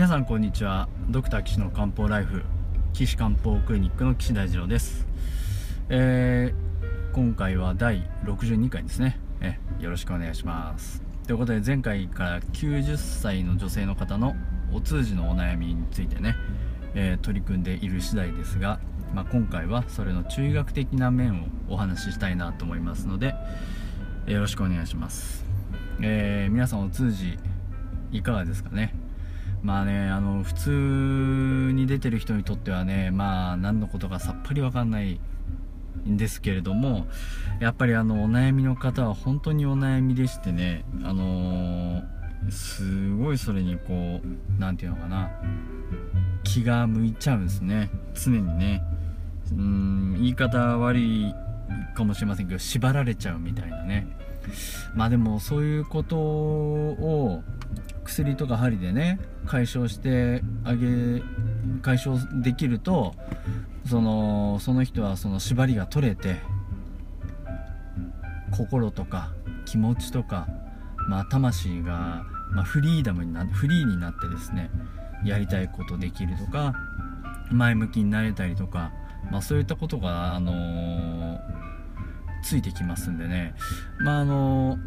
皆さんこんにちは。ドクター岸の漢方ライフ岸漢方クリニックの岸大二郎です、えー今回は第62回ですね。えよろしくお願いします。ということで前回から90歳の女性の方のお通じのお悩みについてね、えー取り組んでいる次第ですが、まあ、今回はそれの中学的な面をお話ししたいなと思いますのでよろしくお願いします、えー皆さんお通じいかがですかね？まあねあの普通に出てる人にとってはねまあ何のことかさっぱりわかんないんですけれどもやっぱりあのお悩みの方は本当にお悩みでしてねあのーすごいそれにこう何て言うのかな気が向いちゃうんですね。常にね。うん言い方悪いかもしれませんけど縛られちゃうみたいなね。まあでもそういうことを薬とか針でね解消してあげ解消できるとそのその人はその縛りが取れて心とか気持ちとか、まあ、魂が、まあ、フリーダムになフリーになってですねやりたいことできるとか前向きになれたりとか、まあ、そういったことが、あのーついてきますんでねまああの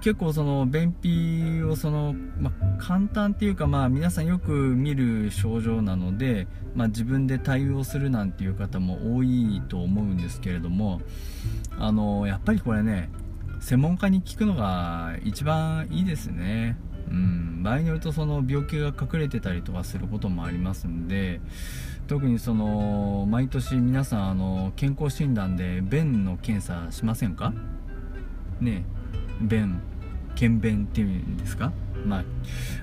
結構その便秘をその、まあ、簡単っていうかまあ皆さんよく見る症状なので、まあ、自分で対応するなんていう方も多いと思うんですけれどもあのやっぱりこれね専門家に聞くのが一番いいですね。うん、場合によるとその病気が隠れてたりとかすることもありますんで特にその毎年皆さんあの健康診断で便の検査しませんか？ね便検便っていうんですか？まあ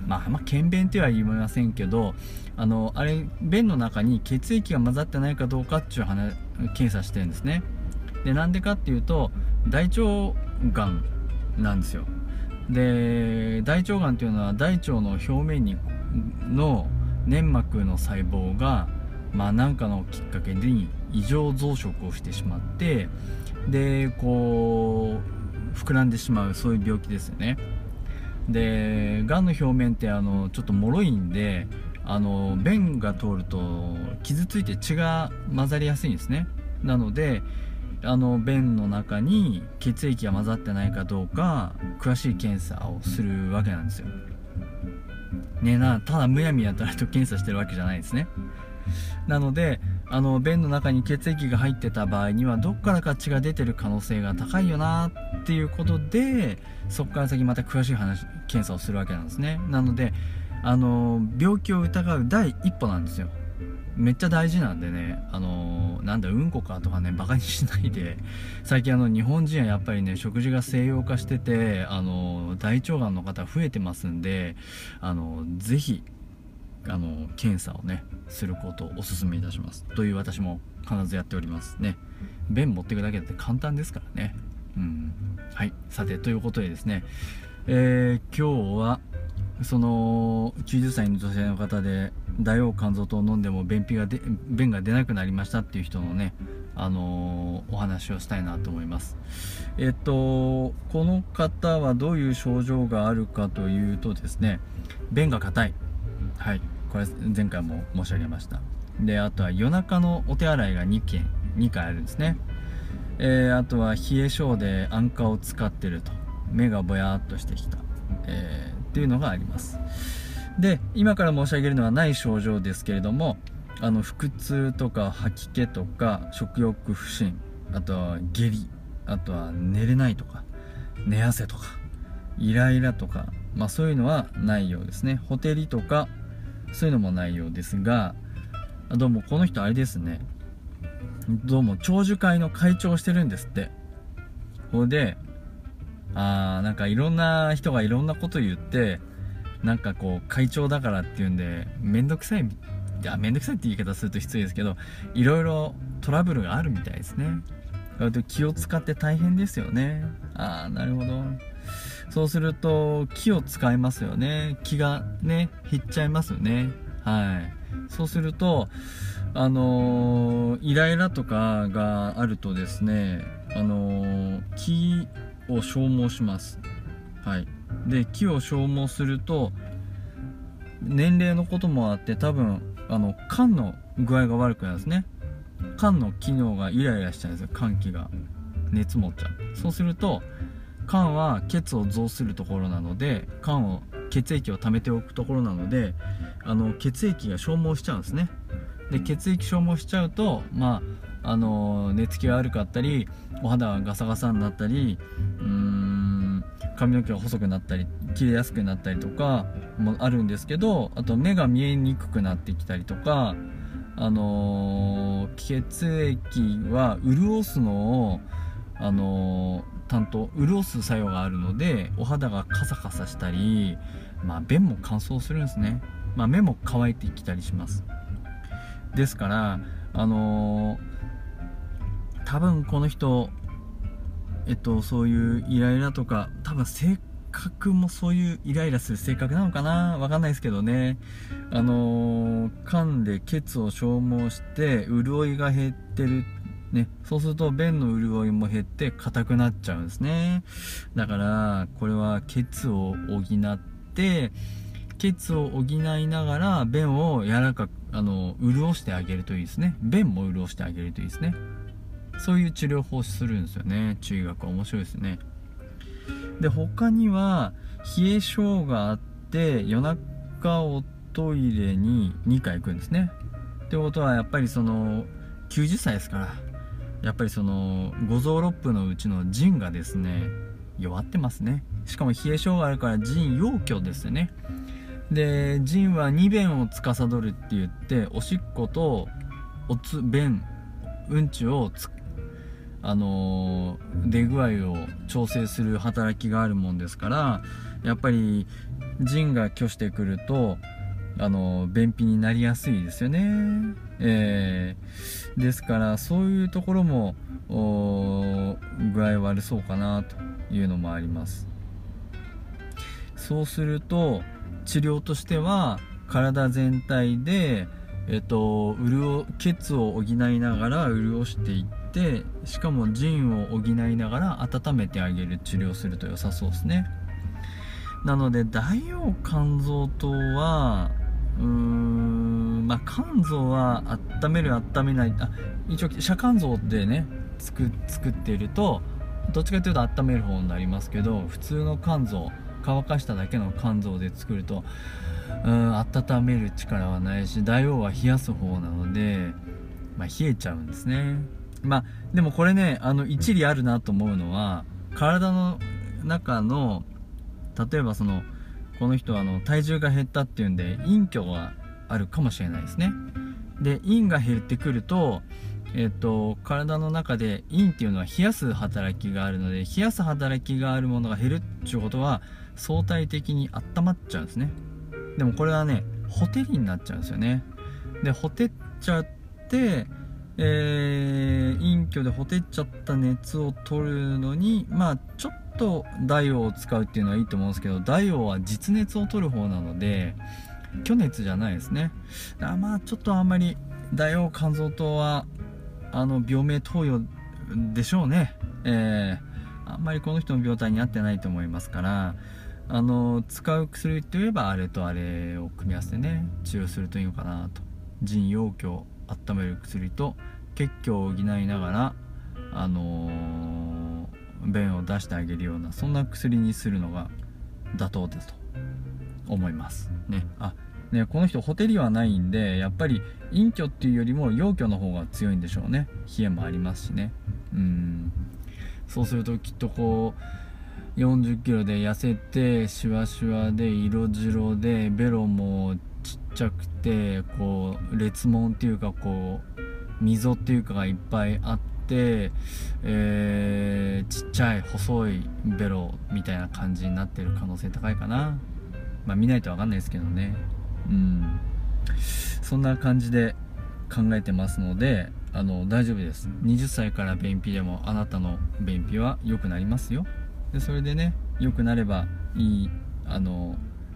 まあ、まあ、検便っては言いませんけどあのあれ便の中に血液が混ざってないかどうかっていう話検査してるんですね。でなんでかっていうと大腸がんなんですよ。で大腸がんっていうのは大腸の表面にの粘膜の細胞がまあ何かのきっかけに異常増殖をしてしまってでこう膨らんでしまうそういう病気ですよね。でがんの表面ってあのちょっと脆いんであの便が通ると傷ついて血が混ざりやすいんですね。なのであの便の中に血液が混ざってないかどうか詳しい検査をするわけなんですよ。ねなただむやみやたらと検査してるわけじゃないですね。なのであの便の中に血液が入ってた場合にはどっからか血が出てる可能性が高いよなっていうことでそこから先また詳しい話検査をするわけなんですね。なのであの病気を疑う第一歩なんですよ。めっちゃ大事なんでねあのなんだうんこかとかねバカにしないで。最近あの日本人はやっぱりね食事が西洋化しててあの大腸がんの方増えてますんであのぜひあの検査をねすることをお勧めいたします。という私も必ずやっておりますね。便持っていくだけだって簡単ですからね。うん。はい。さてということでですね。えー今日はその90歳の女性の方で大王肝臓糖を飲んでも便秘がで便が出なくなりましたっていう人のねあのー、お話をしたいなと思います。えっとこの方はどういう症状があるかというとですね便が硬い。はい。これ前回も申し上げました。であとは夜中のお手洗いが2件2回あるんですね。えー、あとは冷え性で安価を使ってると。目がぼやっとしてきた、えー、っていうのがあります。で今から申し上げるのはない症状ですけれどもあの腹痛とか吐き気とか食欲不振あとは下痢あとは寝れないとか寝汗とかイライラとか、まあ、そういうのはないようですね。ほてりとかそういうのもないようですがどうもこの人あれですね。どうも長寿会の会長をしてるんですって。ほいであーなんかいろんな人がいろんなこと言ってなんかこう会長だからっていうんでめんどくさいいやめんどくさいって言い方すると失礼ですけどいろいろトラブルがあるみたいですね。気を使って大変ですよね。ああなるほど。そうすると気を使いますよね。気がね減っちゃいますよね。はい。そうするとあのー、イライラとかがあるとですねあのー、気を消耗します。はい。で気を消耗すると年齢のこともあって多分あの肝の具合が悪くなるんですね。肝の機能がイライラしちゃうんですよ。肝気が。熱持っちゃう。そうすると肝は血を増するところなので肝を血液を溜めておくところなのであの血液が消耗しちゃうんですね。で血液消耗しちゃうとまああの寝つきが悪かったりお肌がガサガサになったりうーん髪の毛が細くなったり切れやすくなったりとかもあるんですけどあと目が見えにくくなってきたりとかあのー、血液は潤すのをあのー、担当潤す作用があるのでお肌がカサカサしたりまあ便も乾燥するんですね。まあ、目も乾いてきたりします。ですからあのー、多分この人えっとそういうイライラとか多分性格もそういうイライラする性格なのかな？わかんないですけどね。あのー、噛んでケツを消耗して潤いが減ってるってね、そうすると便の潤いも減って硬くなっちゃうんですね。だからこれはケツを補って血を補いながら便を柔らかくあの潤してあげるといいですね。便も潤してあげるといいですね。そういう治療法をするんですよね。中医学は面白いですね。で他には冷え性があって夜中おトイレに2回行くんですね。ってことはやっぱりその90歳ですからやっぱりその五臓六腑のうちの腎がですね弱ってますね。しかも冷え性があるから腎陽虚ですよね。で腎は二便を司るって言っておしっことおつ便うんちをあのー、出具合を調整する働きがあるもんですからやっぱり腎が虚してくるとあの、便秘になりやすいですよね、えー、ですからそういうところも具合悪そうかなというのもあります。そうすると治療としては体全体で、えっと、潤血を補いながら潤していってしかも腎を補いながら温めてあげる治療すると良さそうですね。なので大王肝臓糖はうーんまあ肝臓は温める温めないあ一応遮肝臓でね作作っているとどっちかというと温める方になりますけど普通の肝臓乾かしただけの肝臓で作るとうん温める力はないし大王は冷やす方なので、まあ、冷えちゃうんですね。まあでもこれねあの一理あるなと思うのは体の中の例えばそのこの人はあの体重が減ったっていうんで陰虚があるかもしれないですね。で陰が減ってくるとえっと、体の中で陰っていうのは冷やす働きがあるので冷やす働きがあるものが減るっていうことは相対的に温まっちゃうんですね。でもこれはねほてりになっちゃうんですよね。でほてっちゃってえー、陰虚でほてっちゃった熱を取るのにまあちょっとダイオを使うっていうのはいいと思うんですけどダイオは実熱を取る方なので虚熱じゃないですね。あまあちょっとあんまり大王肝臓糖はあの病名投与でしょうね。えー、あんまりこの人の病態に合ってないと思いますからあの使う薬といえばあれとあれを組み合わせてね治療するといいのかなと。腎陽虚。温める薬と血虚を補いながらあのー、便を出してあげるようなそんな薬にするのが妥当ですと思います。ね。あねこの人ホテルはないんでやっぱり陰虚っていうよりも陽虚の方が強いんでしょうね。冷えもありますしね。うん。そうするときっとこう40キロで痩せてシワシワで色白でベロもちっちゃくてこう裂紋っていうかこう溝っていうかがいっぱいあって、えー、ちっちゃい細いベロみたいな感じになってる可能性高いかな。まあ見ないと分かんないですけどね。うん。そんな感じで考えてますのであの大丈夫です。20歳から便秘でもあなたの便秘は良くなりますよ。でそれでね良くなればいいあの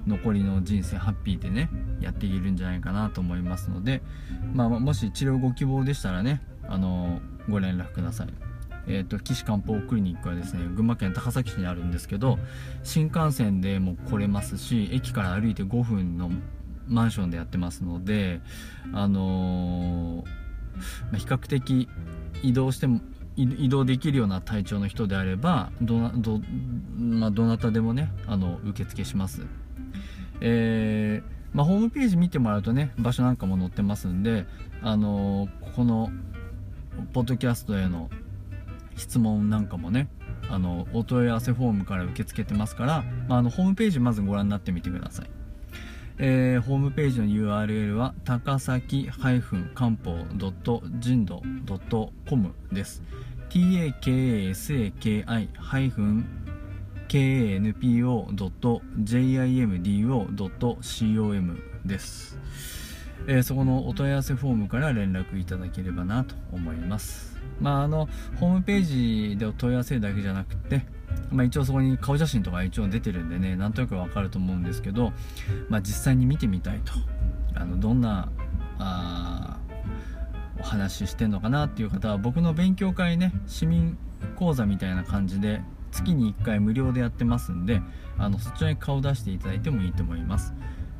残りの人生ハッピーでねやっていけるんじゃないかなと思いますので、まあ、もし治療ご希望でしたらねあのご連絡ください。えーと、岸漢方クリニックはですね群馬県高崎市にあるんですけど新幹線でも来れますし駅から歩いて5分のマンションでやってますのであのー、ま、比較的移動しても移動できるような体調の人であればどなど,、まあ、どなたでもねあの受付します。えー、まあ、ホームページ見てもらうとね場所なんかも載ってますんであのー、ここのポッドキャストへの質問なんかもねあのお問い合わせフォームから受け付けてますから、まあ、あのホームページまずご覧になってみてください、えー、ホームページの URL は高崎漢方人道 .com です。takasaki- kanpo.jimdo.com です、えー、そこのお問い合わせフォームから連絡いただければなと思います。まああのホームページでお問い合わせるだけじゃなくてまあ、一応そこに顔写真とか一応出てるんでねなんとなくわかると思うんですけど、まあ、実際に見てみたいと。あのどんなあお話ししてんのかなっていう方は僕の勉強会ね市民講座みたいな感じで月に1回無料でやってますんであのそちらに顔出していただいてもいいと思います。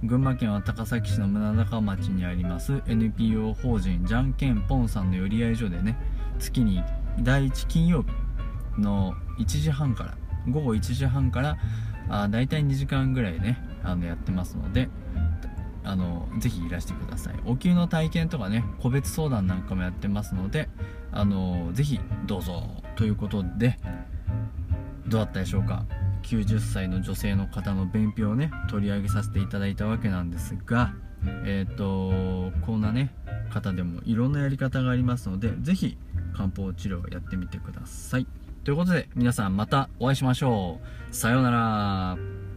群馬県は高崎市の村中町にあります NPO 法人じゃんけんぽんさんの寄り合い所でね月に第1金曜日の1時半から午後1時半からあだいたい2時間ぐらいねあのやってますのであのぜひいらしてください。お灸の体験とかね個別相談なんかもやってますのであのぜひどうぞということでどうだったでしょうか？90歳の女性の方の便秘をね取り上げさせていただいたわけなんですがえっ、ー、とこんなね方でもいろんなやり方がありますので是非漢方治療をやってみてください。ということで皆さんまたお会いしましょう。さようなら。